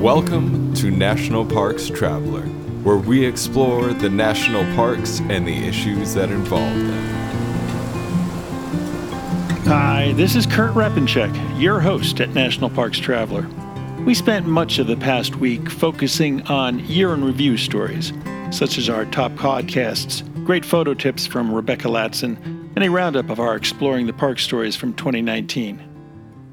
Welcome to National Parks Traveler, where we explore the national parks and the issues that involve them. Hi, this is Kurt Repanshek, your host at National Parks Traveler. We spent much of the past week focusing on year in review stories, such as our top podcasts, great photo tips from Rebecca Latson, and a roundup of our Exploring the Park stories from 2019.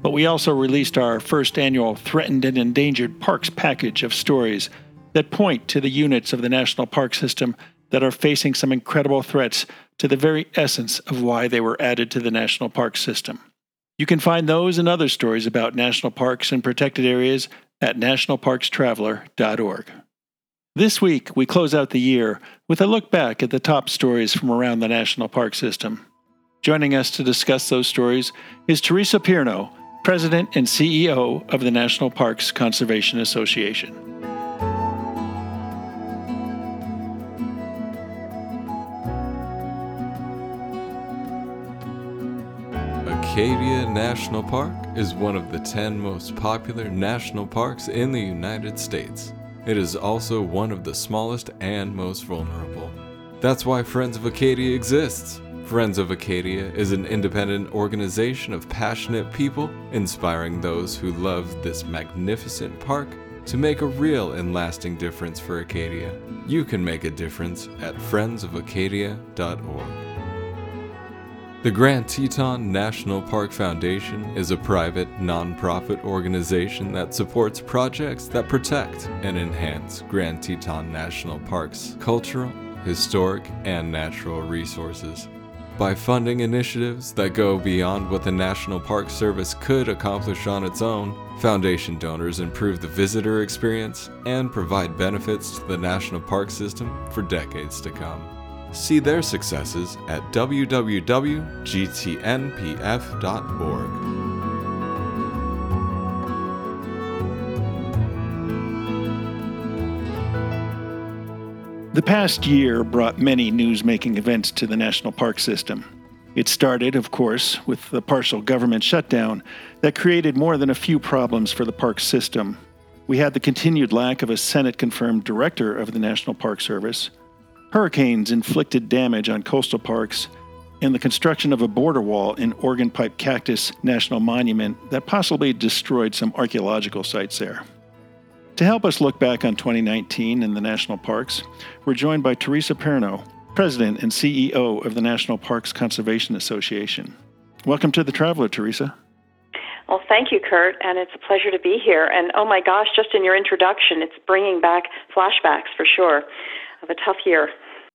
But we also released our first annual Threatened and Endangered Parks package of stories that point to the units of the National Park System that are facing some incredible threats to the very essence of why they were added to the National Park System. You can find those and other stories about national parks and protected areas at nationalparkstraveler.org. This week, we close out the year with a look back at the top stories from around the National Park System. Joining us to discuss those stories is Theresa Pierno, President and CEO of the National Parks Conservation Association. Acadia National Park is one of the 10 most popular national parks in the United States. It is also one of the smallest and most vulnerable. That's why Friends of Acadia exists. Friends of Acadia is an independent organization of passionate people inspiring those who love this magnificent park to make a real and lasting difference for Acadia. You can make a difference at friendsofacadia.org. The Grand Teton National Park Foundation is a private, nonprofit organization that supports projects that protect and enhance Grand Teton National Park's cultural, historic, and natural resources. By funding initiatives that go beyond what the National Park Service could accomplish on its own, Foundation donors improve the visitor experience and provide benefits to the National Park System for decades to come. See their successes at www.gtnpf.org. The past year brought many news making events to the national park system. It started, of course, with the partial government shutdown that created more than a few problems for the park system. We had the continued lack of a Senate confirmed director of the National Park Service. Hurricanes inflicted damage on coastal parks, and the construction of a border wall in Organ Pipe Cactus National Monument that possibly destroyed some archaeological sites there. To help us look back on 2019 in the national parks, we're joined by Theresa Pierno, President and CEO of the National Parks Conservation Association. Welcome to the Traveler, Theresa. Well, thank you, Kurt, and it's a pleasure to be here. And oh my gosh, just in your introduction, it's bringing back flashbacks for sure of a tough year.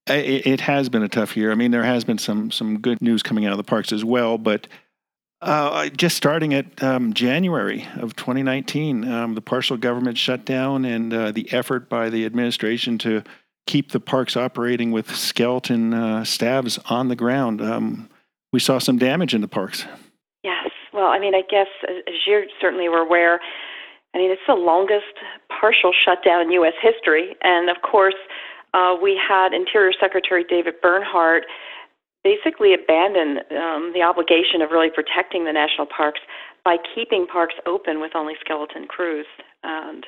It has been a tough year. I mean, there has been some some good news coming out of the parks as well, but uh, just starting at um, January of 2019, um, the partial government shutdown and uh, the effort by the administration to keep the parks operating with skeleton uh, staffs on the ground. Um, we saw some damage in the parks. Yes. Well, I mean, I guess as you certainly were aware, I mean, it's the longest partial shutdown in U.S. history. And of course, uh, we had Interior Secretary David Bernhardt basically abandon um, the obligation of really protecting the national parks by keeping parks open with only skeleton crews and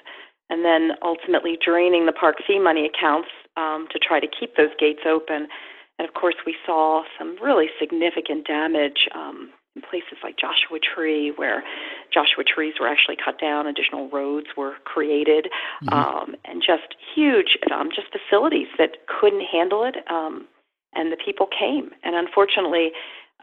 and then ultimately draining the park fee money accounts um, to try to keep those gates open. And of course, we saw some really significant damage um, in places like Joshua Tree, where Joshua trees were actually cut down, additional roads were created, mm-hmm. um, and just huge, um, just facilities that couldn't handle it. Um, and the people came. And unfortunately,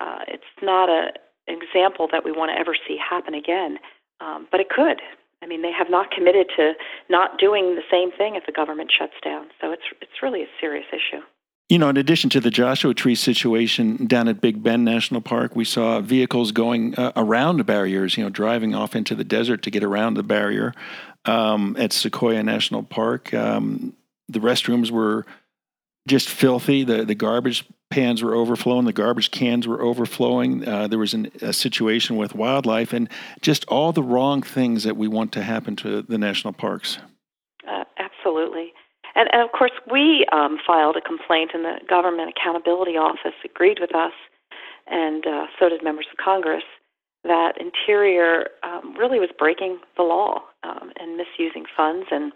uh, it's not a, an example that we want to ever see happen again, um, but it could. I mean, they have not committed to not doing the same thing if the government shuts down. So it's it's really a serious issue. You know, in addition to the Joshua Tree situation down at Big Bend National Park, we saw vehicles going uh, around barriers, you know, driving off into the desert to get around the barrier. Um, at Sequoia National Park, um, the restrooms were just filthy. The the garbage pans were overflowing. The garbage cans were overflowing. Uh, there was an, a situation with wildlife and just all the wrong things that we want to happen to the national parks. Uh, absolutely. And, and, of course, we um, filed a complaint, and the Government Accountability Office agreed with us, and uh, so did members of Congress, that Interior um, really was breaking the law um, and misusing funds. And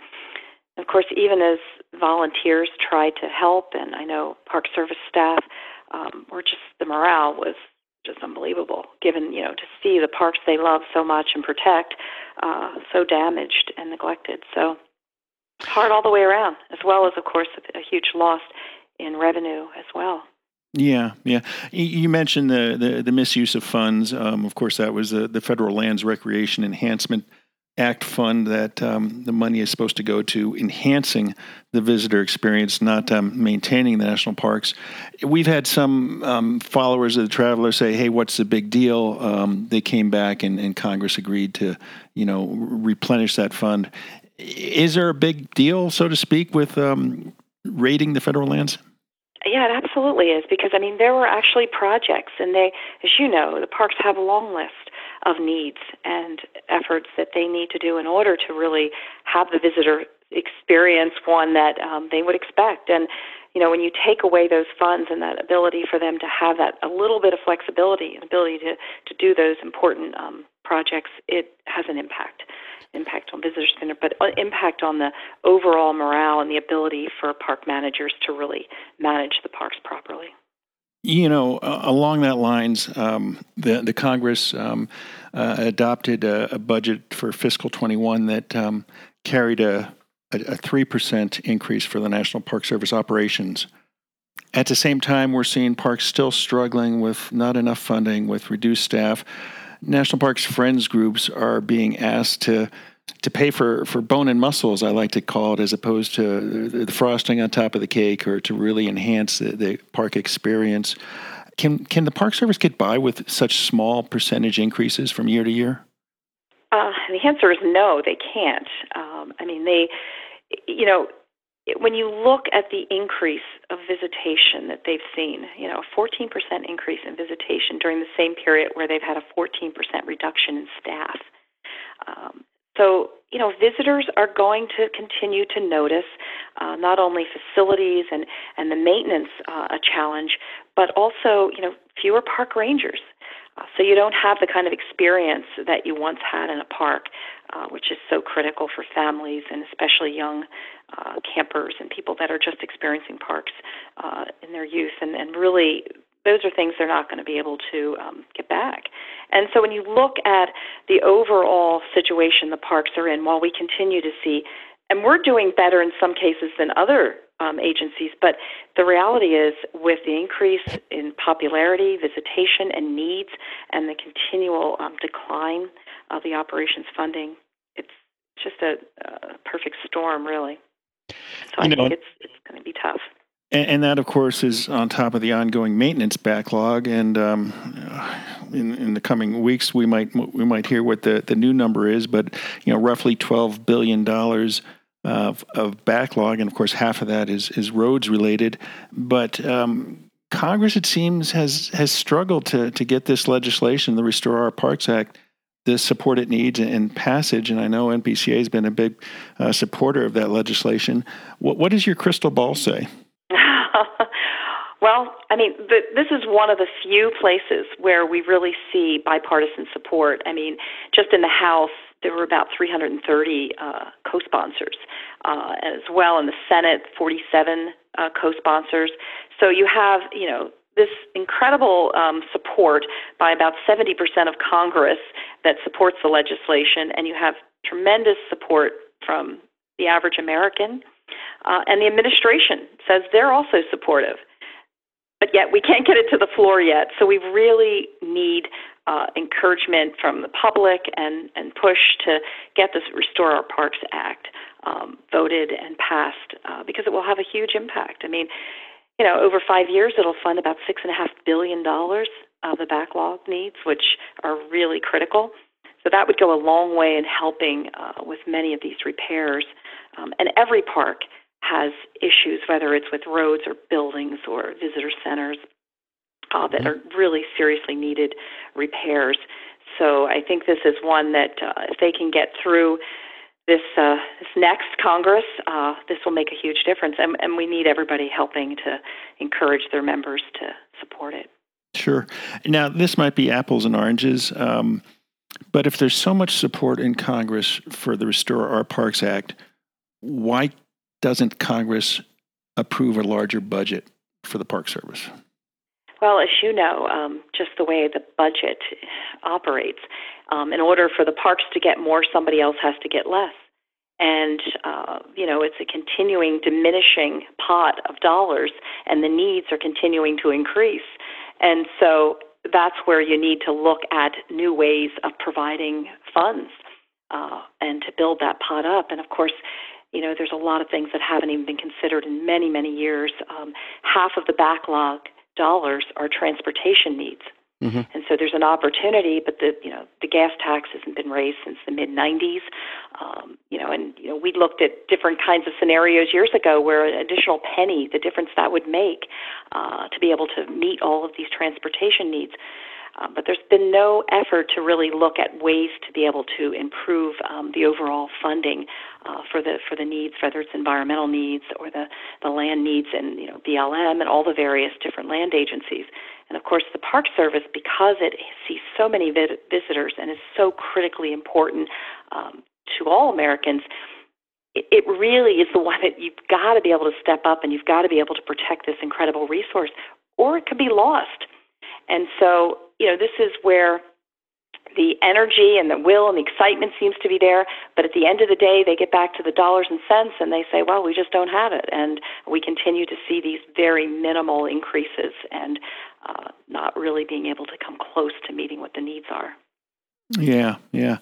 of course, even as volunteers tried to help, and I know Park Service staff um, were just the morale was just unbelievable. Given you know to see the parks they love so much and protect uh, so damaged and neglected. So hard all the way around, as well as of course a, a huge loss in revenue as well. Yeah, yeah. You mentioned the the, the misuse of funds. Um, of course, that was the, the Federal Lands Recreation Enhancement Act fund that um, the money is supposed to go to enhancing the visitor experience, not um, maintaining the national parks. We've had some um, followers of the traveler say, "Hey, what's the big deal?" Um, they came back, and, and, Congress agreed to, you know, replenish that fund. Is there a big deal, so to speak, with um, raiding the federal lands? Yeah, it absolutely is because I mean there were actually projects, and they, as you know, the parks have a long list of needs and efforts that they need to do in order to really have the visitor experience one that um, they would expect. And you know, when you take away those funds and that ability for them to have that a little bit of flexibility and ability to to do those important um, projects, it has an impact impact on visitor center, but uh, impact on the overall morale and the ability for park managers to really manage the parks properly. You know, along that lines, um, the the Congress um, uh, adopted a, a, budget for fiscal 21 that um, carried a a three percent increase for the National Park Service operations. At the same time, we're seeing parks still struggling with not enough funding, with reduced staff. National Parks Friends groups are being asked to to pay for, for bone and muscle, as I like to call it, as opposed to the, the frosting on top of the cake, or to really enhance the, the park experience. Can can the Park Service get by with such small percentage increases from year to year? Uh, the answer is no, they can't. Um, I mean, they, you know, when you look at the increase of visitation that they've seen, you know, a 14% increase in visitation during the same period where they've had a 14% reduction in staff. So, you know, visitors are going to continue to notice uh, not only facilities and, and the maintenance uh, a challenge, but also, you know, fewer park rangers. Uh, so you don't have the kind of experience that you once had in a park, uh, which is so critical for families and especially young uh, campers and people that are just experiencing parks uh, in their youth. And, and really, those are things they're not going to be able to um, get back. And so when you look at the overall situation the parks are in, while we continue to see, and we're doing better in some cases than other um, agencies. But the reality is, with the increase in popularity, visitation, and needs, and the continual um, decline of the operations funding, it's just a, a perfect storm, really. So you I know, think it's it's going to be tough. And, and, that, of course, is on top of the ongoing maintenance backlog. And um, in, in the coming weeks, we might we might hear what the, the new number is. But you know, roughly twelve billion dollars of, of backlog, and of course, half of that is is roads related. But um, Congress, it seems, has has struggled to to get this legislation, the Restore Our Parks Act, the support it needs in passage. And I know NPCA has been a big uh, supporter of that legislation. What, what does your crystal ball say? well, I mean, the, this is one of the few places where we really see bipartisan support. I mean, just in the House, there were about 330 uh, co-sponsors, uh, as well in the Senate, 47 uh, co-sponsors. So you have, you know, this incredible um, support by about 70% of Congress that supports the legislation, and you have tremendous support from the average American. Uh, and the administration says they're also supportive. But yet we can't get it to the floor yet. So we really need uh, encouragement from the public and, and push to get this Restore Our Parks Act um, voted and passed uh, because it will have a huge impact. I mean, you know, over five years, it'll fund about six and a half billion dollars of the backlog needs, which are really critical. So that would go a long way in helping uh, with many of these repairs. Um, and every park has issues, whether it's with roads or buildings or visitor centers uh, that are really seriously needed repairs. So I think this is one that uh, if they can get through this uh, this next Congress, uh, this will make a huge difference, and, and we need everybody helping to encourage their members to support it. Sure. Now this might be apples and oranges. Um, But if there's so much support in Congress for the Restore Our Parks Act, why doesn't Congress approve a larger budget for the Park Service? Well, as you know, um, just the way the budget operates, um, in order for the parks to get more, somebody else has to get less. And, uh, you know, it's a continuing diminishing pot of dollars, and the needs are continuing to increase. And so that's where you need to look at new ways of providing funds uh, and to build that pot up. And of course, you know, there's a lot of things that haven't even been considered in many, many years. Um, half of the backlog dollars are transportation needs. Mm-hmm. And so there's an opportunity, but the you know the gas tax hasn't been raised since the mid 90s. Um, you know, and you know we looked at different kinds of scenarios years ago where an additional penny, the difference that would make uh, to be able to meet all of these transportation needs. Um, but there's been no effort to really look at ways to be able to improve um, the overall funding uh, for the for the needs, whether it's environmental needs or the the land needs, and you know BLM and all the various different land agencies. And of course, the Park Service, because it sees so many vid- visitors and is so critically important um, to all Americans, it really is the one that you've got to be able to step up and you've got to be able to protect this incredible resource, or it could be lost. And so, you know, this is where the energy and the will and the excitement seems to be there. But at the end of the day, they get back to the dollars and cents and they say, well, we just don't have it. And we continue to see these very minimal increases and uh, not really being able to come close to meeting what the needs are. Yeah, yeah.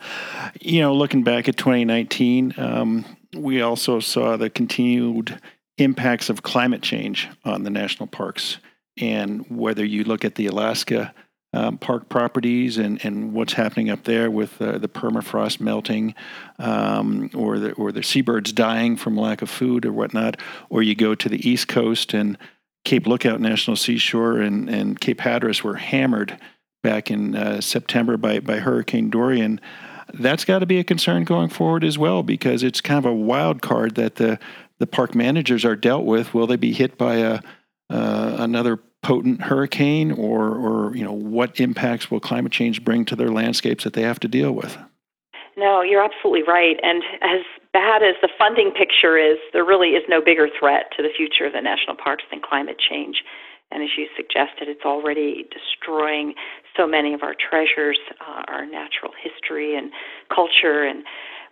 You know, looking back at 2019, um, we also saw the continued impacts of climate change on the national parks and whether you look at the Alaska um, park properties and, and what's happening up there with uh, the permafrost melting um, or the or the seabirds dying from lack of food or whatnot, or you go to the East Coast and Cape Lookout National Seashore and, and Cape Hatteras were hammered back in uh, September by, by Hurricane Dorian. That's got to be a concern going forward as well because it's kind of a wild card that the, the park managers are dealt with. Will they be hit by a uh, another potent hurricane, or or you know what impacts will climate change bring to their landscapes that they have to deal with? No, you're absolutely right. And as bad as the funding picture is, there really is no bigger threat to the future of the national parks than climate change. And as you suggested, it's already destroying so many of our treasures, uh, our natural history and culture, and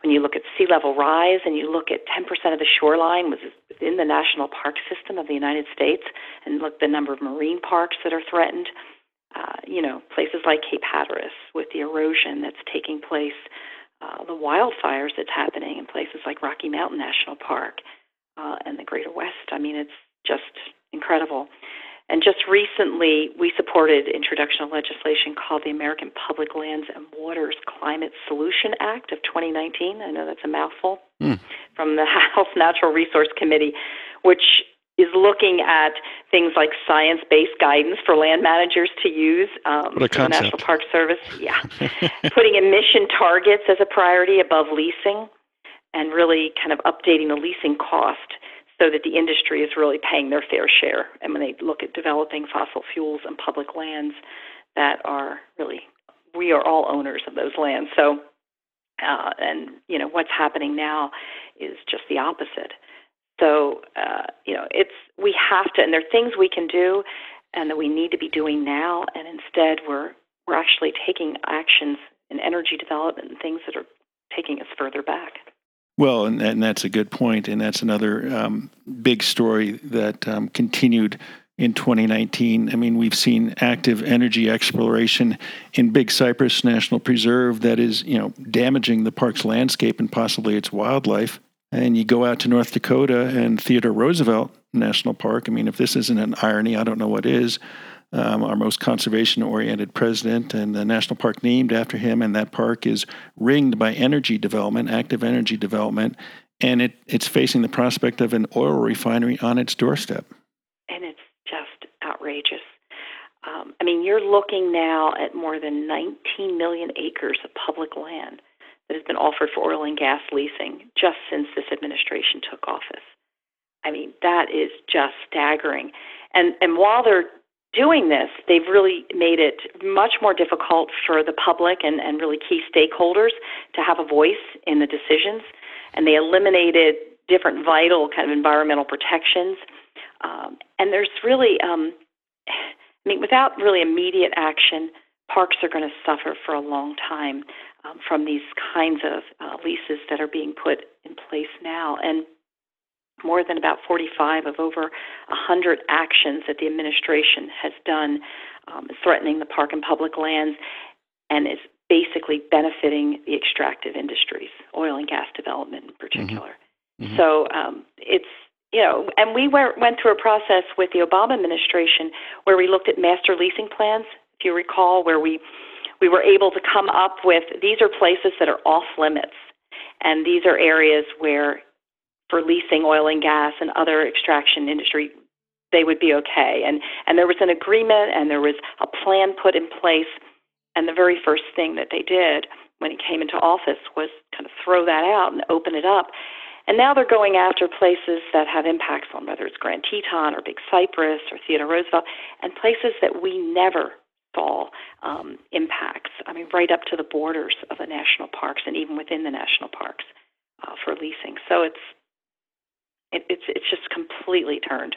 when you look at sea level rise and you look at 10% of the shoreline was within the national park system of the United States, and look the number of marine parks that are threatened, uh, you know, places like Cape Hatteras with the erosion that's taking place, uh, the wildfires that's happening in places like Rocky Mountain National Park uh, and the Greater West. I mean, it's just incredible. And just recently, we supported introduction of legislation called the American Public Lands and Waters Climate Solution Act of 2019. I know that's a mouthful mm. from the House Natural Resource Committee, which is looking at things like science-based guidance for land managers to use um, for the National Park Service. Yeah, putting emission targets as a priority above leasing, and really kind of updating the leasing cost so that the industry is really paying their fair share. And when they look at developing fossil fuels and public lands that are really, we are all owners of those lands. So, uh, and you know what's happening now is just the opposite. So, uh, you know, it's we have to, and there are things we can do, and that we need to be doing now. And instead, we're we're actually taking actions in energy development and things that are taking us further back. Well, and, and that's a good point, and that's another um, big story that um, continued in 2019. I mean, we've seen active energy exploration in Big Cypress National Preserve that is, you know, damaging the park's landscape and possibly its wildlife. And you go out to North Dakota and Theodore Roosevelt National Park. I mean, if this isn't an irony, I don't know what is um, our most conservation oriented president, and the national park named after him. And that park is ringed by energy development, active energy development, and it, it's facing the prospect of an oil refinery on its doorstep. And it's just outrageous. Um, I mean, you're looking now at more than 19 million acres of public land that has been offered for oil and gas leasing just since this administration took office. I mean, that is just staggering. And and while they're doing this, they've really made it much more difficult for the public and, and really key stakeholders to have a voice in the decisions. And they eliminated different vital kind of environmental protections. Um, and there's really, um, I mean, without really immediate action, parks are going to suffer for a long time um, from these kinds of uh, leases that are being put in place now. And more than about 45 of over 100 actions that the administration has done um, threatening the park and public lands and is basically benefiting the extractive industries, oil and gas development in particular. Mm-hmm. Mm-hmm. So um, it's you know, and we went, went through a process with the Obama administration where we looked at master leasing plans, if you recall, where we we were able to come up with these are places that are off limits, and these are areas where for leasing oil and gas and other extraction industry, they would be okay. And and there was an agreement and there was a plan put in place. And the very first thing that they did when he came into office was kind of throw that out and open it up. And now they're going after places that have impacts on whether it's Grand Teton or Big Cypress or Theodore Roosevelt, and places that we never saw um, impacts. I mean, right up to the borders of the national parks and even within the national parks uh, for leasing. So it's it, it's it's just completely turned,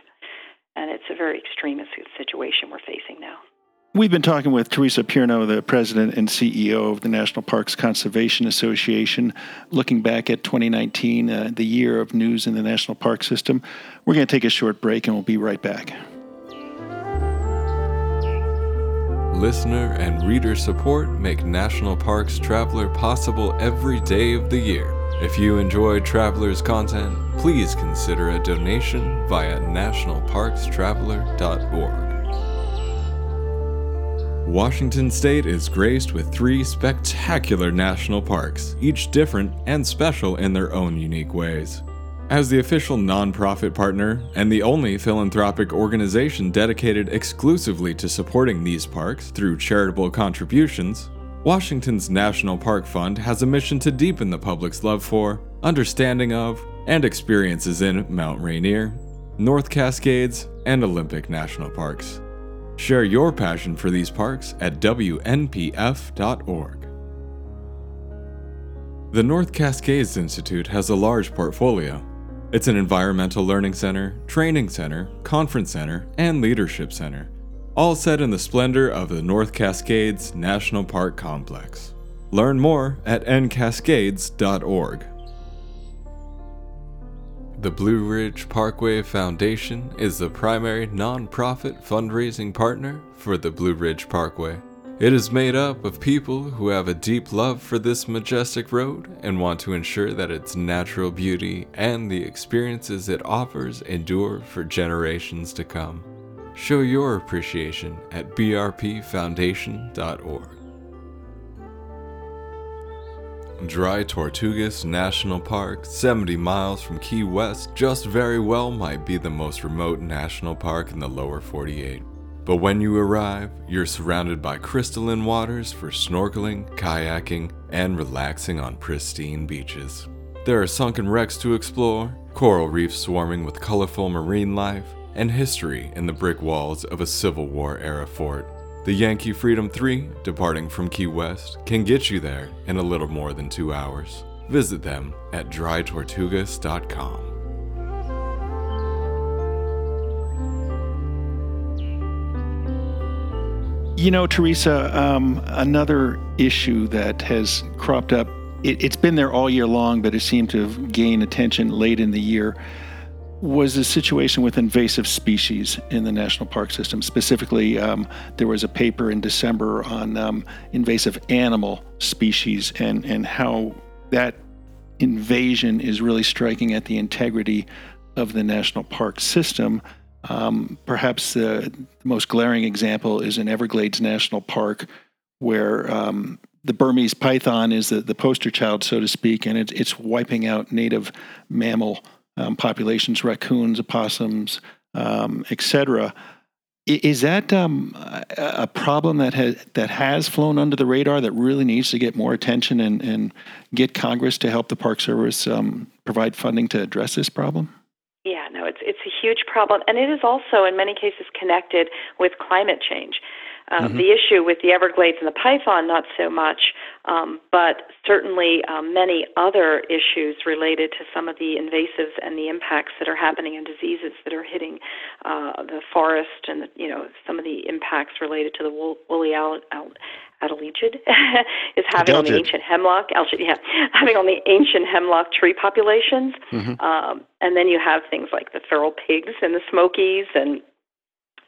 and it's a very extremist situation we're facing now. We've been talking with Theresa Pierno, the president and CEO of the National Parks Conservation Association, looking back at 2019, uh, the year of news in the national park system. We're going to take a short break and we'll be right back. Listener and reader support make National Parks Traveler possible every day of the year. If you enjoy Traveler's content, please consider a donation via nationalparkstraveler.org. Washington State is graced with three spectacular national parks, each different and special in their own unique ways. As the official nonprofit partner and the only philanthropic organization dedicated exclusively to supporting these parks through charitable contributions, Washington's National Park Fund has a mission to deepen the public's love for, understanding of, and experiences in Mount Rainier, North Cascades, and Olympic National Parks. Share your passion for these parks at WNPF.org. The North Cascades Institute has a large portfolio. It's an environmental learning center, training center, conference center, and leadership center all set in the splendor of the North Cascades National Park Complex. Learn more at ncascades.org. The Blue Ridge Parkway Foundation is the primary nonprofit fundraising partner for the Blue Ridge Parkway. It is made up of people who have a deep love for this majestic road and want to ensure that its natural beauty and the experiences it offers endure for generations to come. Show your appreciation at brpfoundation.org. Dry Tortugas National Park, 70 miles from Key West, just very well might be the most remote national park in the lower 48. But when you arrive, you're surrounded by crystalline waters for snorkeling, kayaking, and relaxing on pristine beaches. There are sunken wrecks to explore, coral reefs swarming with colorful marine life, and history in the brick walls of a Civil War era fort. The Yankee Freedom 3, departing from Key West, can get you there in a little more than two hours. Visit them at drytortugas.com. You know, Theresa, um, another issue that has cropped up, it, has been there all year long, but it seemed to gain attention late in the year was a situation with invasive species in the national park system. Specifically, um, there was a paper in December on um, invasive animal species and, and how that invasion is really striking at the integrity of the national park system. Um, perhaps the, most glaring example is in Everglades National Park, where um, the Burmese python is the, the poster child, so to speak, and it, it's wiping out native mammal um, populations, raccoons, opossums, um, etc. Is that um, a problem that has that has flown under the radar that really needs to get more attention and, and get Congress to help the Park Service um, provide funding to address this problem? Yeah, no, it's it's a huge problem, and it is also in many cases connected with climate change. Um, mm-hmm. The issue with the Everglades and the python, not so much, um, but certainly um, many other issues related to some of the invasives and the impacts that are happening and diseases that are hitting uh, the forest, and the, you know some of the impacts related to the wool, woolly al- al- adelgid is having on the ancient hemlock, algid, yeah, having on the ancient hemlock tree populations, mm-hmm. um, and then you have things like the feral pigs in the Smokies and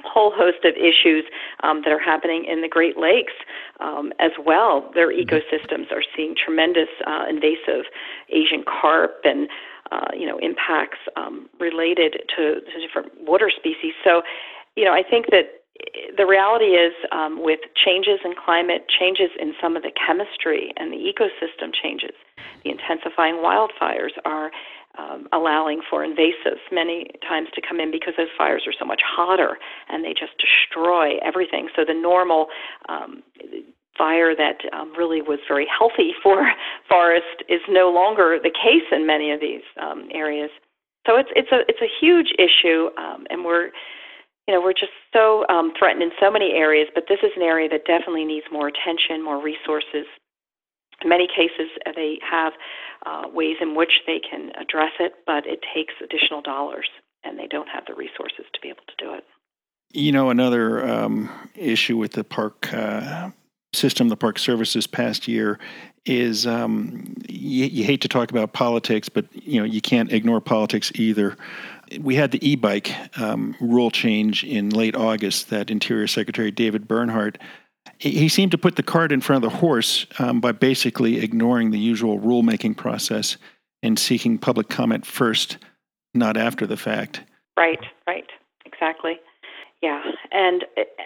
whole host of issues um, that are happening in the Great Lakes um, as well. Their mm-hmm. ecosystems are seeing tremendous uh, invasive Asian carp and uh, you know impacts um, related to, to different water species. So, you know, I think that the reality is um, with changes in climate, changes in some of the chemistry and the ecosystem changes, the intensifying wildfires are um, allowing for invasives many times to come in because those fires are so much hotter and they just destroy everything. So the normal um, fire that um, really was very healthy for forest is no longer the case in many of these um, areas. So it's it's a it's a huge issue, um, and we're you know we're just so um, threatened in so many areas. But this is an area that definitely needs more attention, more resources, in many cases, uh, they have uh, ways in which they can address it, but it takes additional dollars, and they don't have the resources to be able to do it. You know, another um, issue with the park uh, system, the Park Service this past year, is um, you, you, hate to talk about politics, but you know you can't ignore politics either. We had the e-bike um, rule change in late August that Interior Secretary David Bernhardt he seemed to put the cart in front of the horse um, by basically ignoring the usual rulemaking process and seeking public comment first, not after the fact. Right, right, exactly. Yeah, and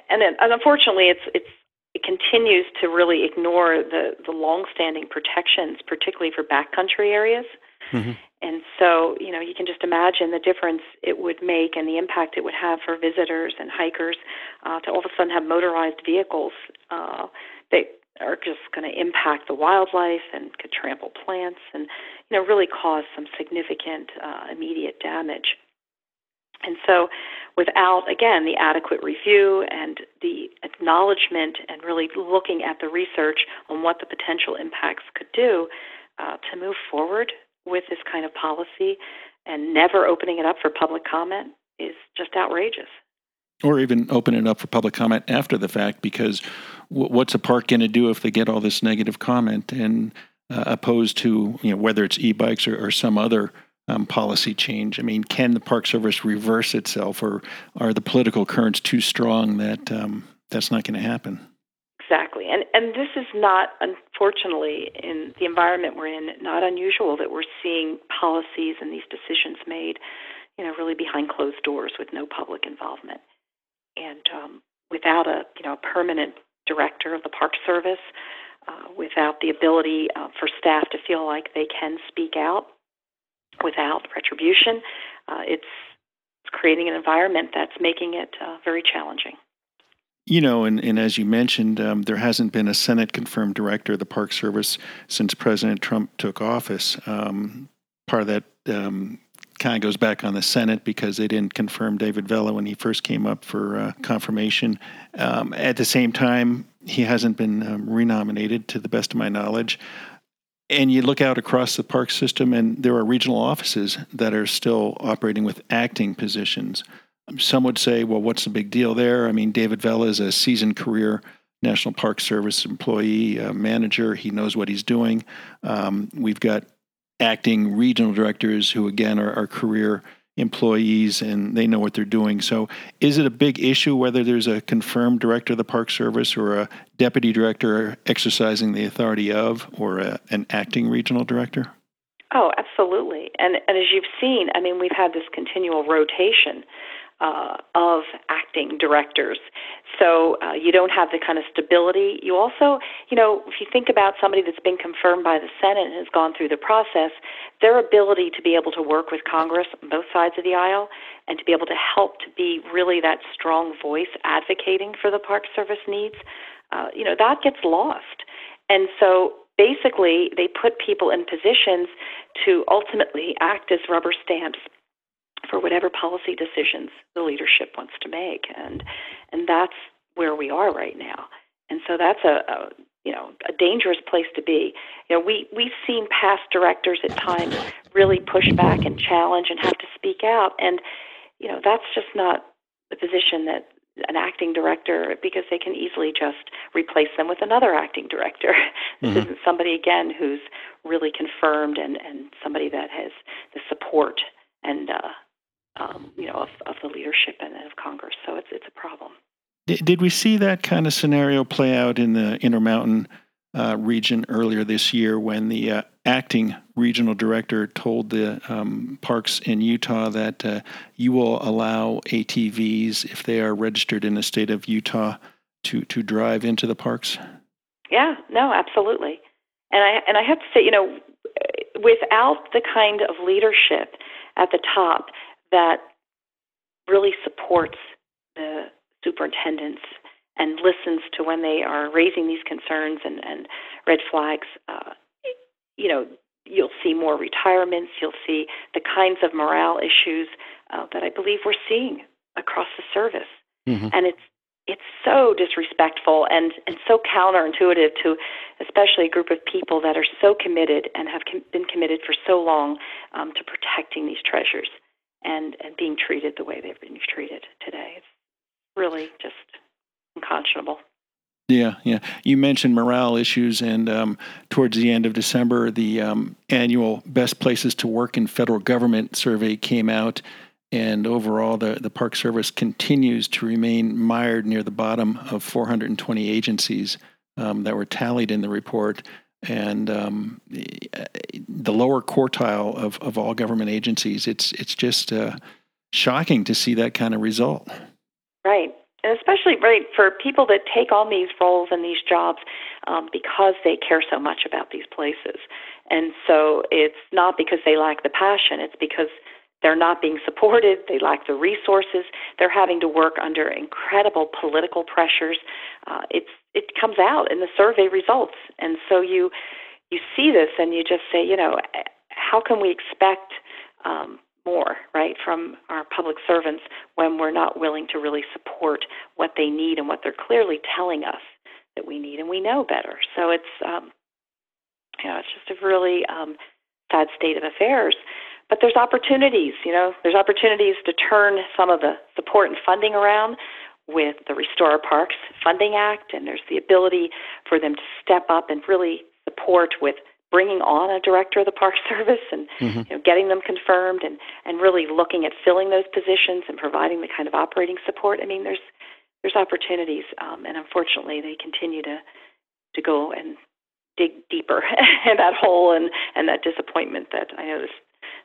and, and unfortunately, it's it's it continues to really ignore the the longstanding protections, particularly for backcountry areas. Mm-hmm. And so, you know, you can just imagine the difference it would make and the impact it would have for visitors and hikers uh, to all of a sudden have motorized vehicles uh, that are just going to impact the wildlife and could trample plants and, you know, really cause some significant uh, immediate damage. And so, without, again, the adequate review and the acknowledgement and really looking at the research on what the potential impacts could do uh, to move forward with this kind of policy and never opening it up for public comment is just outrageous. Or even open it up for public comment after the fact, because what's a park going to do if they get all this negative comment, and uh, opposed to you know whether it's e-bikes or, or some other um, policy change? I mean, can the Park Service reverse itself, or are the political currents too strong that um, that's not going to happen? And and this is not unfortunately in the environment we're in not unusual that we're seeing policies and these decisions made, you know, really behind closed doors with no public involvement. And um, without a, you know, a permanent director of the Park Service, uh, without the ability uh, for staff to feel like they can speak out without retribution, uh, it's, it's creating an environment that's making it uh, very challenging. You know, and, and as you mentioned, um, there hasn't been a Senate confirmed director of the Park Service since President Trump took office. Um, part of that um, kind of goes back on the Senate because they didn't confirm David Vela when he first came up for uh, confirmation. Um, at the same time, he hasn't been um, renominated, to the best of my knowledge. And you look out across the park system, and there are regional offices that are still operating with acting positions. Some would say, well, what's the big deal there? I mean, David Vela is a seasoned career National Park Service employee, uh, manager. He knows what he's doing. Um, we've got acting regional directors who, again, are, are career employees and they know what they're doing. So, is it a big issue whether there's a confirmed director of the Park Service or a deputy director exercising the authority of, or a, an acting regional director? Oh, absolutely. And and as you've seen, I mean, we've had this continual rotation uh, of acting directors. So uh, you don't have the kind of stability. You also, you know, if you think about somebody that's been confirmed by the Senate and has gone through the process, their ability to be able to work with Congress on both sides of the aisle and to be able to help to be really that strong voice advocating for the Park Service needs, uh, you know, that gets lost. And so basically, they put people in positions to ultimately act as rubber stamps for whatever policy decisions the leadership wants to make, and and that's where we are right now. And so that's a, a you know a dangerous place to be. You know, we we've seen past directors at times really push back and challenge and have to speak out, and you know that's just not the position that an acting director because they can easily just replace them with another acting director. this mm-hmm. isn't somebody again who's really confirmed and and somebody that has the support and uh, um, you know of, of the leadership and of Congress. So it's it's a problem. Did, did we see that kind of scenario play out in the Intermountain uh, region earlier this year when the uh, acting regional director told the um, parks in Utah that uh, you will allow ATVs if they are registered in the state of Utah to to drive into the parks? Yeah, no, absolutely. And I and I have to say, you know, without the kind of leadership at the top that really supports the superintendents and listens to when they are raising these concerns and, and red flags, uh, you know, you'll see more retirements. You'll see the kinds of morale issues uh, that I believe we're seeing across the service, mm-hmm. and it's it's so disrespectful and and so counterintuitive to especially a group of people that are so committed and have com- been committed for so long um, to protecting these treasures and and being treated the way they've been treated today. It's really just unconscionable. Yeah, yeah. You mentioned morale issues, and um, towards the end of December, the um, annual Best Places to Work in Federal Government survey came out, and overall, the, the Park Service continues to remain mired near the bottom of 420 agencies um, that were tallied in the report. And um, the lower quartile of, of all government agencies, it's it's just uh, shocking to see that kind of result. Right and especially right for people that take on these roles and these jobs um, because they care so much about these places. And so it's not because they lack the passion; it's because they're not being supported. They lack the resources. They're having to work under incredible political pressures. Uh, it's it comes out in the survey results, and so you you see this and you just say, you know, how can we expect um, more, right, from our public servants when we're not willing to really support what they need and what they're clearly telling us that we need, and we know better. So it's, um, you know, it's just a really um, sad state of affairs. But there's opportunities, you know, there's opportunities to turn some of the support and funding around with the Restore Our Parks Funding Act, and there's the ability for them to step up and really support with bringing on a director of the Park Service and mm-hmm. you know, getting them confirmed and, and really looking at filling those positions and providing the kind of operating support. I mean, there's there's opportunities, um, and unfortunately, they continue to to go and dig deeper in that hole and and that disappointment that I know this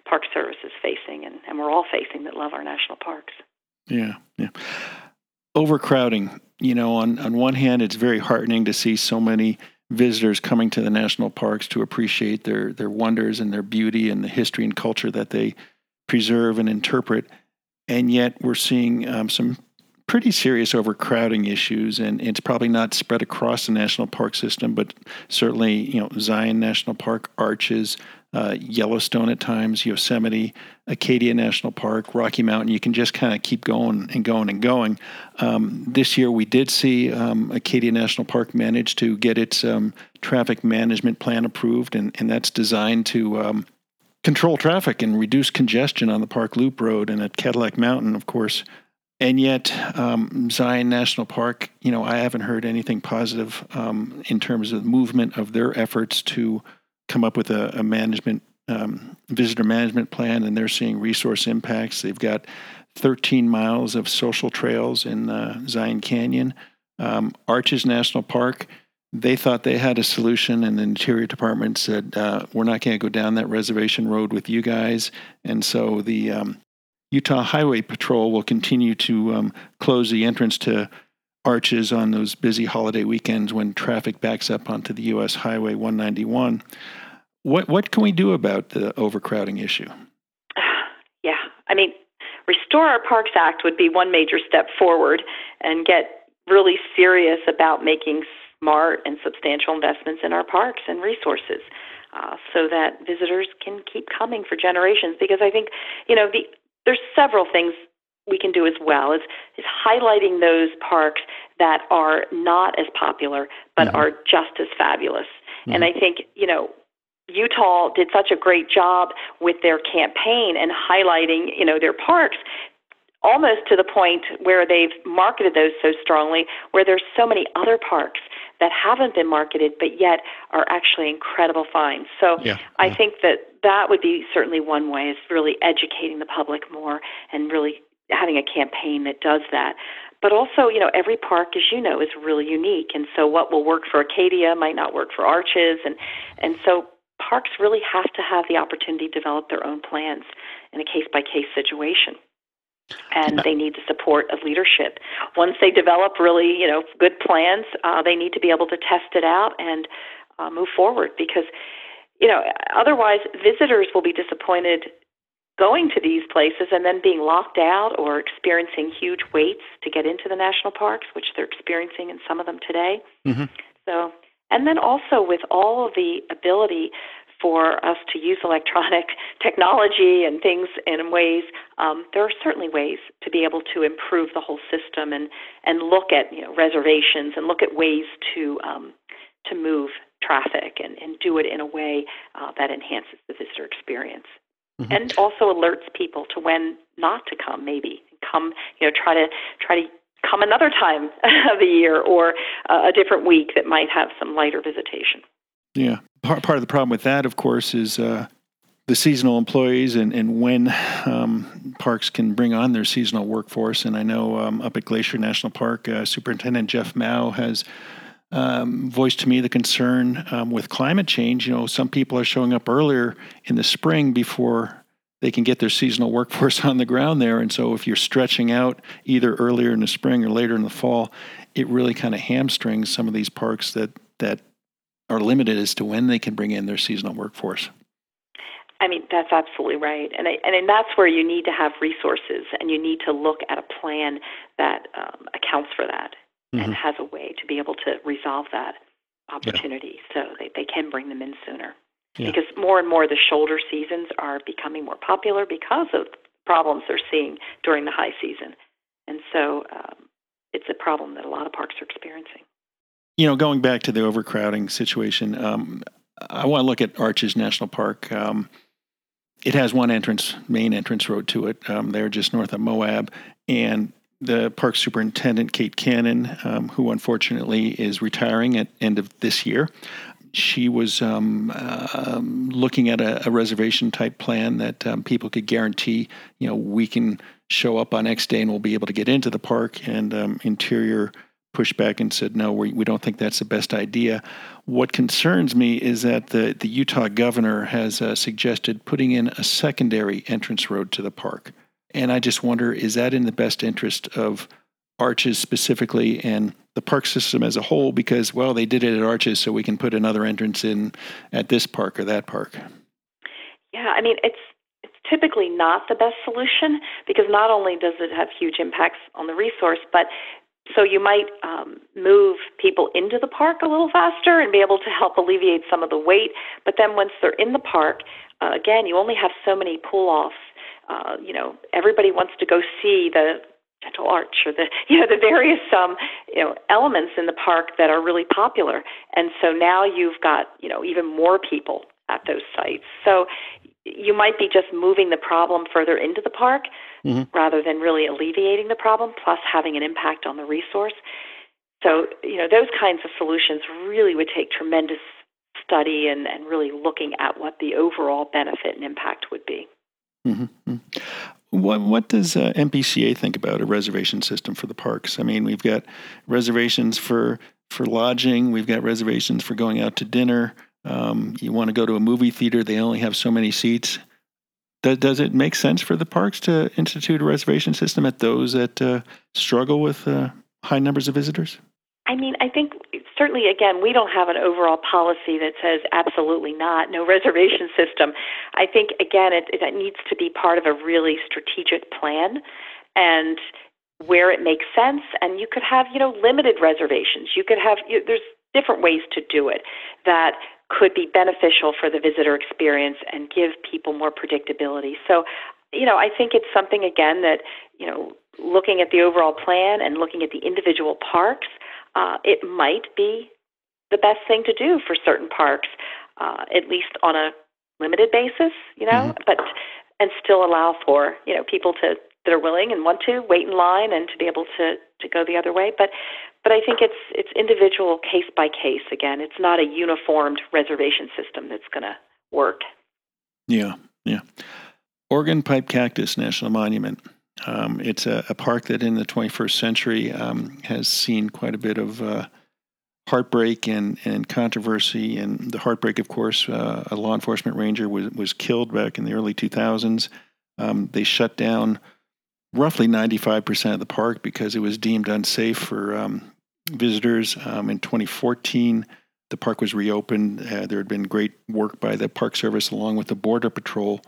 Park Service is facing, and, and we're all facing that love our national parks. Yeah, yeah. Overcrowding. You know, on on one hand, it's very heartening to see so many visitors coming to the national parks to appreciate their their wonders and their beauty and the history and culture that they preserve and interpret. And yet, we're seeing um, some pretty serious overcrowding issues, and it's probably not spread across the national park system, but certainly, you know, Zion National Park, Arches, uh, Yellowstone at times, Yosemite, Acadia National Park, Rocky Mountain. You can just kind of keep going and going and going. Um, this year, we did see um, Acadia National Park manage to get its um, traffic management plan approved, and, and that's designed to um, control traffic and reduce congestion on the Park Loop Road and at Cadillac Mountain, of course. And yet, um, Zion National Park, you know, I haven't heard anything positive um, in terms of movement of their efforts to come up with a, a management um, visitor management plan, and they're seeing resource impacts. They've got 13 miles of social trails in uh, Zion Canyon. Um, Arches National Park, they thought they had a solution, and the Interior Department said, uh, We're not going to go down that reservation road with you guys. And so the um, Utah Highway Patrol will continue to um, close the entrance to arches on those busy holiday weekends when traffic backs up onto the U.S. Highway 191. What what can we do about the overcrowding issue? Yeah, I mean, Restore Our Parks Act would be one major step forward, and get really serious about making smart and substantial investments in our parks and resources. Uh, so that visitors can keep coming for generations. Because I think, you know, the there's several things we can do as well is, is highlighting those parks that are not as popular but mm-hmm. are just as fabulous. Mm-hmm. And I think, you know, Utah did such a great job with their campaign and highlighting, you know, their parks almost to the point where they've marketed those so strongly where there's so many other parks that haven't been marketed but yet are actually incredible finds. So yeah, I think that that would be certainly one way is really educating the public more and really having a campaign that does that. But also, you know, every park, as you know, is really unique, and so what will work for Acadia might not work for Arches, and and so parks really have to have the opportunity to develop their own plans in a case by case situation and they need the support of leadership. Once they develop really, you know, good plans, uh, they need to be able to test it out and uh, move forward because, you know, otherwise visitors will be disappointed going to these places and then being locked out or experiencing huge waits to get into the national parks, which they're experiencing in some of them today. Mm-hmm. So, and then also with all of the ability for us to use electronic technology and things in ways, um, there are certainly ways to be able to improve the whole system and, and look at you know, reservations and look at ways to, um, to move traffic and, and do it in a way uh, that enhances the visitor experience. Mm-hmm. And also alerts people to when not to come, maybe come, you know, try to try to come another time of the year or uh, a different week that might have some lighter visitation. Yeah. Part, part of the problem with that, of course, is uh, the seasonal employees and, and when um, parks can bring on their seasonal workforce. And I know um, up at Glacier National Park, uh, Superintendent Jeff Mow has um, voiced to me the concern um, with climate change. You know, some people are showing up earlier in the spring before they can get their seasonal workforce on the ground there. And so if you're stretching out either earlier in the spring or later in the fall, it really kind of hamstrings some of these parks that that are limited as to when they can bring in their seasonal workforce. I mean, that's absolutely right. And, I, and that's where you need to have resources and you need to look at a plan that um, accounts for that mm-hmm. and has a way to be able to resolve that opportunity yeah. so they, they can bring them in sooner. Yeah. Because more and more the shoulder seasons are becoming more popular because of problems they're seeing during the high season. And so um, it's a problem that a lot of parks are experiencing you know, going back to the overcrowding situation, um, I want to look at Arches National Park. Um, it has one entrance, main entrance road to it. Um, they're just north of Moab, and the park superintendent Kate Cannon, um, who unfortunately is retiring at end of this year, she was um, uh, looking at a, a, reservation type plan that um, people could guarantee, you know, we can show up on X day and we'll be able to get into the park and um, interior pushed back and said, no, we, we don't think that's the best idea. What concerns me is that the, the Utah governor has uh, suggested putting in a secondary entrance road to the park. And I just wonder is that in the best interest of Arches specifically and the park system as a whole? Because, well, they did it at Arches, so we can put another entrance in at this park or that park. Yeah, I mean, it's typically not the best solution because not only does it have huge impacts on the resource, but so you might um, move people into the park a little faster and be able to help alleviate some of the wait. But then once they're in the park, uh, again, you only have so many pull offs. Uh, you know, everybody wants to go see the gentle arch or the you know the various um you know elements in the park that are really popular and so now you've got you know even more people at those sites so you might be just moving the problem further into the park mm-hmm. rather than really alleviating the problem, plus having an impact on the resource. So, you know, those kinds of solutions really would take tremendous study and, and really looking at what the overall benefit and impact would be. Mm-hmm. What, what does uh, NPCA think about a reservation system for the parks? I mean, we've got reservations for for lodging, we've got reservations for going out to dinner. Um, you want to go to a movie theater, they only have so many seats. Does, does it make sense for the parks to institute a reservation system at those that uh, struggle with uh, high numbers of visitors? I mean, I think certainly, again, we don't have an overall policy that says absolutely not, no reservation system. I think, again, it, it needs to be part of a really strategic plan and where it makes sense. And you could have, you know, limited reservations. You could have, you, there's different ways to do it that could be beneficial for the visitor experience and give people more predictability. So you know, I think it's something again that you know, looking at the overall plan and looking at the individual parks, uh, it might be the best thing to do for certain parks, uh, at least on a limited basis, you know, mm-hmm. but and still allow for you know people to that are willing and want to wait in line and to be able to to go the other way. But but I think it's it's individual case by case. Again, it's not a uniformed reservation system that's going to work. Yeah, yeah. Organ Pipe Cactus National Monument. Um, it's a, a, park that in the 21st century um, has seen quite a bit of uh, heartbreak and, and controversy. And the heartbreak, of course, uh, a law enforcement ranger was, was killed back in the early 2000s. Um, they shut down roughly 95% of the park because it was deemed unsafe for um, visitors. Um, in 2014, the park was reopened. Uh, there had been great work by the Park Service along with the Border Patrol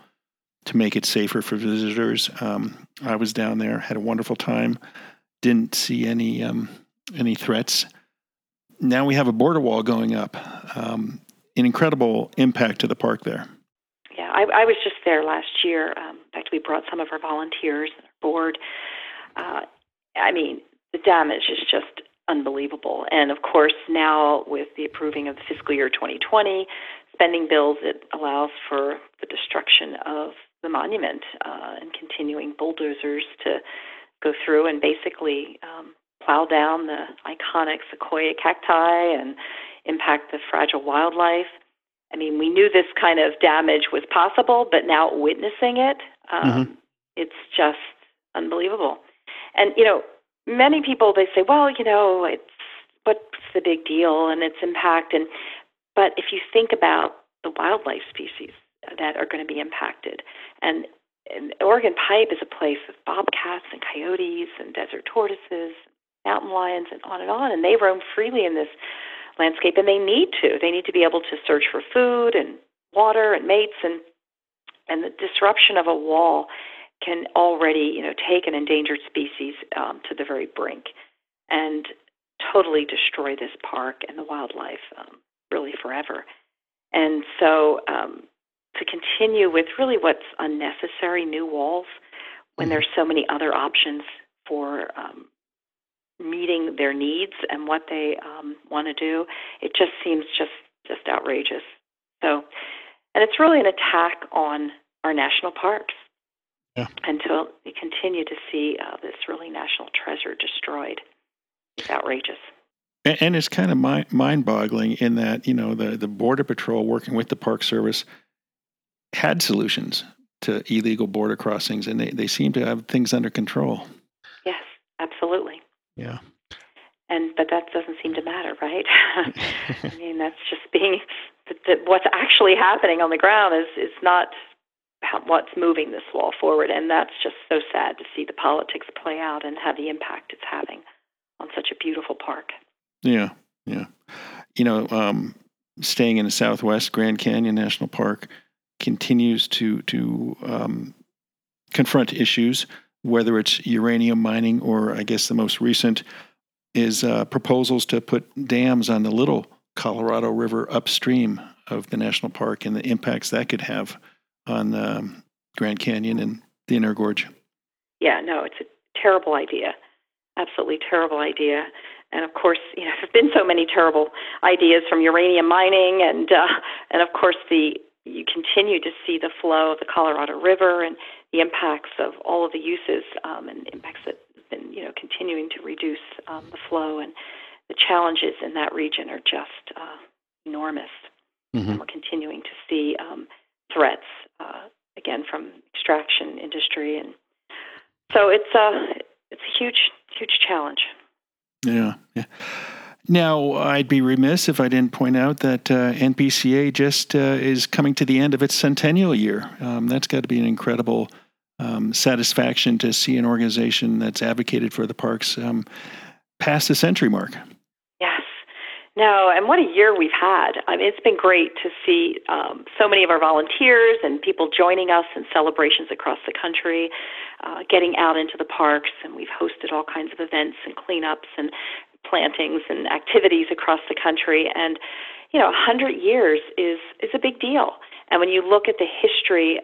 to make it safer for visitors. Um, I was down there, had a wonderful time, didn't see any um, any threats. Now we have a border wall going up. Um, an incredible impact to the park there. Yeah, I, I was just there last year. Um, in fact, we brought some of our volunteers, board. Uh, I mean, the damage is just unbelievable. And of course, now with the approving of the fiscal year 2020 spending bills, it allows for the destruction of the monument uh, and continuing bulldozers to go through and basically um, plow down the iconic saguaro cacti and impact the fragile wildlife. I mean, we knew this kind of damage was possible, but now witnessing it, um, mm-hmm. it's just unbelievable. And you know, many people they say, well, you know, it's what's the big deal and its impact, and but if you think about the wildlife species that are going to be impacted. And, and Organ Pipe is a place with bobcats and coyotes and desert tortoises, mountain lions, and on and on. And they roam freely in this landscape, and they need to. They need to be able to search for food and water and mates, and and the disruption of a wall can already, you know, take an endangered species um, to the very brink, and totally destroy this park and the wildlife um, really forever. And so, um, to continue with really what's unnecessary new walls when mm-hmm. there's so many other options for um, meeting their needs and what they um, want to do. It just seems just just outrageous. So, and it's really an attack on our national parks. Yeah. Until we continue to see uh, this really national treasure destroyed, it's outrageous. And, it's kind of mind-boggling in that you know the the border patrol working with the Park Service had solutions to illegal border crossings, and they, they seem to have things under control. Yes, absolutely. Yeah. And but that doesn't seem to matter, right? I mean, that's just being that what's actually happening on the ground is is not how, what's moving this wall forward, and that's just so sad to see the politics play out and have the impact it's having on such a beautiful park. Yeah, yeah. You know, um, staying in the Southwest, Grand Canyon National Park continues to to um, confront issues, whether it's uranium mining or I guess the most recent is uh, proposals to put dams on the Little Colorado River upstream of the national park and the impacts that could have on um, Grand Canyon and the Inner Gorge. Yeah, no, it's a terrible idea. Absolutely terrible idea. And of course, you know, there've been so many terrible ideas from uranium mining, and uh, and of course the you continue to see the flow of the Colorado River and the impacts of all of the uses um, and impacts that have been, you know, continuing to reduce um, the flow and the challenges in that region are just uh, enormous. Mm-hmm. And we're continuing to see um, threats uh, again from extraction industry, and so it's a uh, it's a huge huge challenge. Yeah, yeah. Now, I'd be remiss if I didn't point out that uh, NPCA just uh, is coming to the end of its centennial year. Um, that's got to be an incredible um, satisfaction to see an organization that's advocated for the parks um, past the century mark. Yes. No, and what a year we've had. I mean, it's been great to see um, so many of our volunteers and people joining us in celebrations across the country, uh, getting out into the parks, and we've hosted all kinds of events and cleanups and plantings and activities across the country. And you know, 100 years is is a big deal. And when you look at the history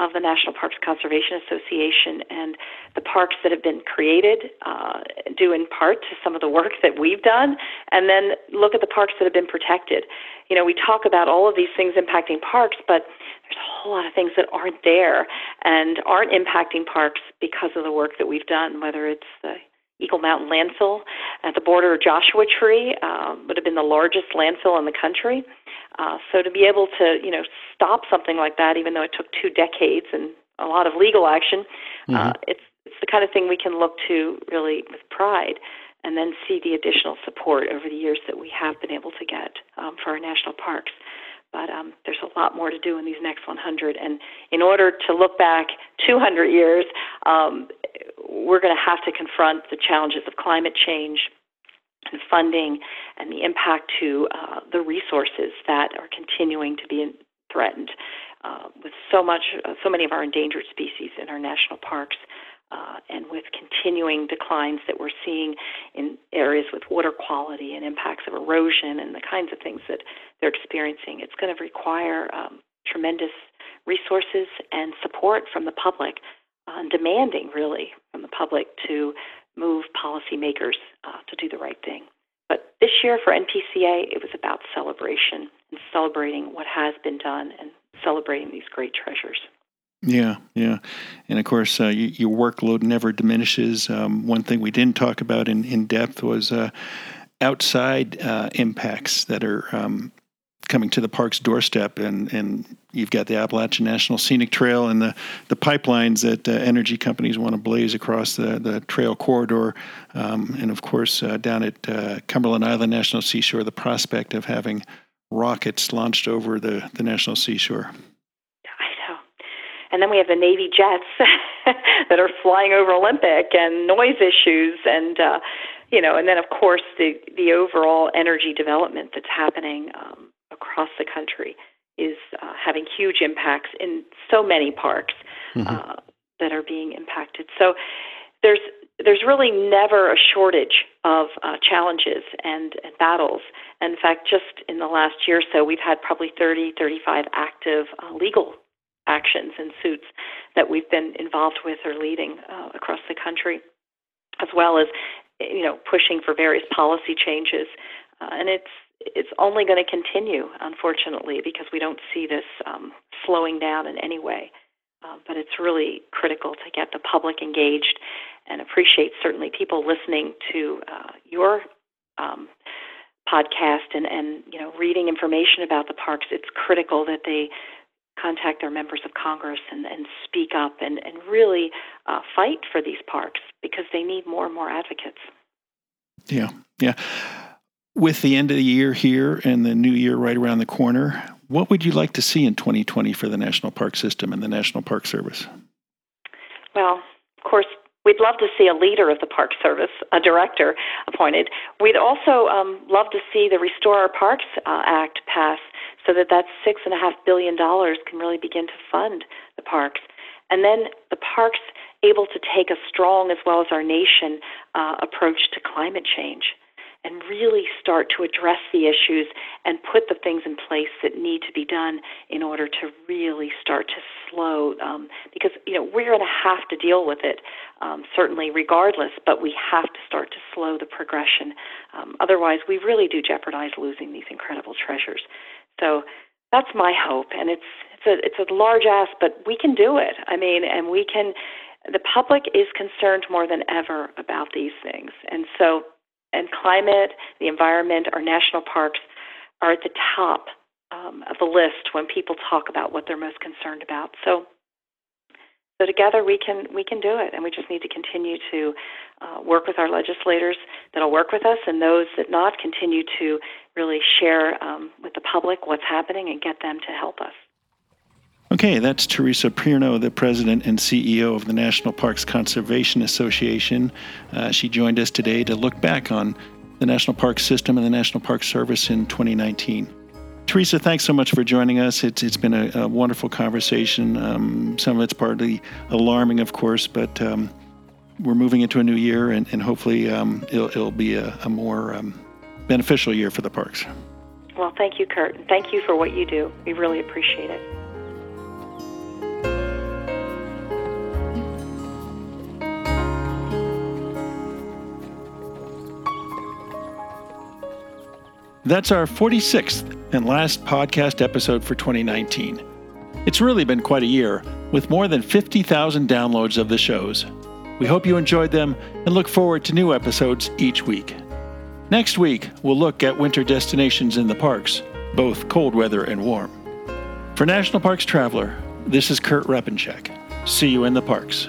of the National Parks Conservation Association and the parks that have been created, uh, due in part to some of the work that we've done, and then look at the parks that have been protected. You know, we talk about all of these things impacting parks, but there's a whole lot of things that aren't there and aren't impacting parks because of the work that we've done, whether it's the Eagle Mountain landfill at the border of Joshua Tree uh, would have been the largest landfill in the country. Uh, so to be able to, you know, stop something like that, even though it took two decades and a lot of legal action, uh, mm-hmm. uh, it's it's the kind of thing we can look to really with pride, and then see the additional support over the years that we have been able to get um, for our national parks. But um, there's a lot more to do in these next 100, and in order to look back 200 years, um, we're going to have to confront the challenges of climate change and funding and the impact to uh, the resources that are continuing to be threatened uh, with so much, uh, so many of our endangered species in our national parks. Uh, and with continuing declines that we're seeing in areas with water quality and impacts of erosion and the kinds of things that they're experiencing, it's going to require um, tremendous resources and support from the public uh, demanding really from the public to move policymakers uh, to do the right thing. But this year for NPCA, it was about celebration and celebrating what has been done and celebrating these great treasures. Yeah, yeah. And of course, uh, you, your workload never diminishes. Um, one thing we didn't talk about in, in depth was uh, outside uh, impacts that are um, coming to the park's doorstep, and, and you've got the Appalachian National Scenic Trail and the, the pipelines that uh, energy companies want to blaze across the, the trail corridor. Um, and of course, uh, down at uh, Cumberland Island National Seashore, the prospect of having rockets launched over the, the national seashore. And then we have the Navy jets that are flying over Olympic and noise issues and uh, you know, and then of course the the overall energy development that's happening um, across the country is uh, having huge impacts in so many parks mm-hmm. uh, that are being impacted. So there's there's really never a shortage of uh, challenges and, and battles. And in fact, just in the last year or so, we've had probably 30, 35 active uh, legal actions and suits that we've been involved with or leading uh, across the country, as well as you know pushing for various policy changes. Uh, and it's it's only going to continue, unfortunately, because we don't see this um, slowing down in any way. Uh, but it's really critical to get the public engaged and appreciate certainly people listening to uh, your um, podcast and, and you know reading information about the parks. It's critical that they contact their members of Congress and, and speak up and, and really uh, fight for these parks because they need more and more advocates. Yeah, yeah with the end of the year here and the new year right around the corner, what would you like to see in 2020 for the National Park System and the National Park Service? Well, of course, we'd love to see a leader of the Park Service, a director appointed. We'd also um, love to see the Restore Our Parks uh, Act pass so that that six and a half billion dollars can really begin to fund the parks. And then the parks able to take a strong, as well as our nation, uh, approach to climate change and really start to address the issues and put the things in place that need to be done in order to really start to slow um, because you know we're going to have to deal with it um, certainly regardless but we have to start to slow the progression um, otherwise we really do jeopardize losing these incredible treasures so that's my hope and it's it's a it's a large ask but we can do it i mean and we can the public is concerned more than ever about these things and so and climate, the environment, our national parks are at the top um, of the list when people talk about what they're most concerned about. So, so together we can we can do it, and we just need to continue to uh, work with our legislators that'll work with us, and those that not continue to really share um, with the public what's happening and get them to help us. Okay, that's Theresa Pierno, the president and CEO of the National Parks Conservation Association. Uh, she joined us today to look back on the National Park System and the National Park Service in 2019. Theresa, thanks so much for joining us. It's it's been a, a wonderful conversation. Um, some of it's partly alarming, of course, but um, we're moving into a new year, and, and hopefully um, it'll, it'll, be a, a more um, beneficial year for the parks. Well, thank you, Kurt. Thank you for what you do. We really appreciate it. That's our 46th and last podcast episode for 2019. It's really been quite a year, with more than 50,000 downloads of the shows. We hope you enjoyed them and look forward to new episodes each week. Next week, we'll look at winter destinations in the parks, both cold weather and warm. For National Parks Traveler, this is Kurt Repanshek. See you in the parks.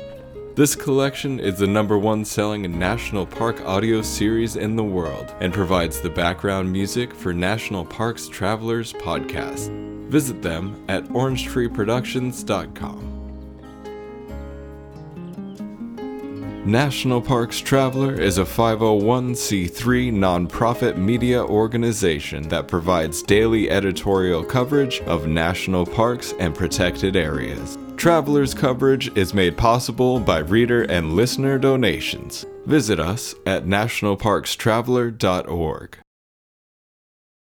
This collection is the number one selling National Park audio series in the world and provides the background music for National Parks Travelers podcast. Visit them at orangetreeproductions.com. National Parks Traveler is a 501c3 nonprofit media organization that provides daily editorial coverage of national parks and protected areas. Traveler's coverage is made possible by reader and listener donations. Visit us at nationalparkstraveler.org.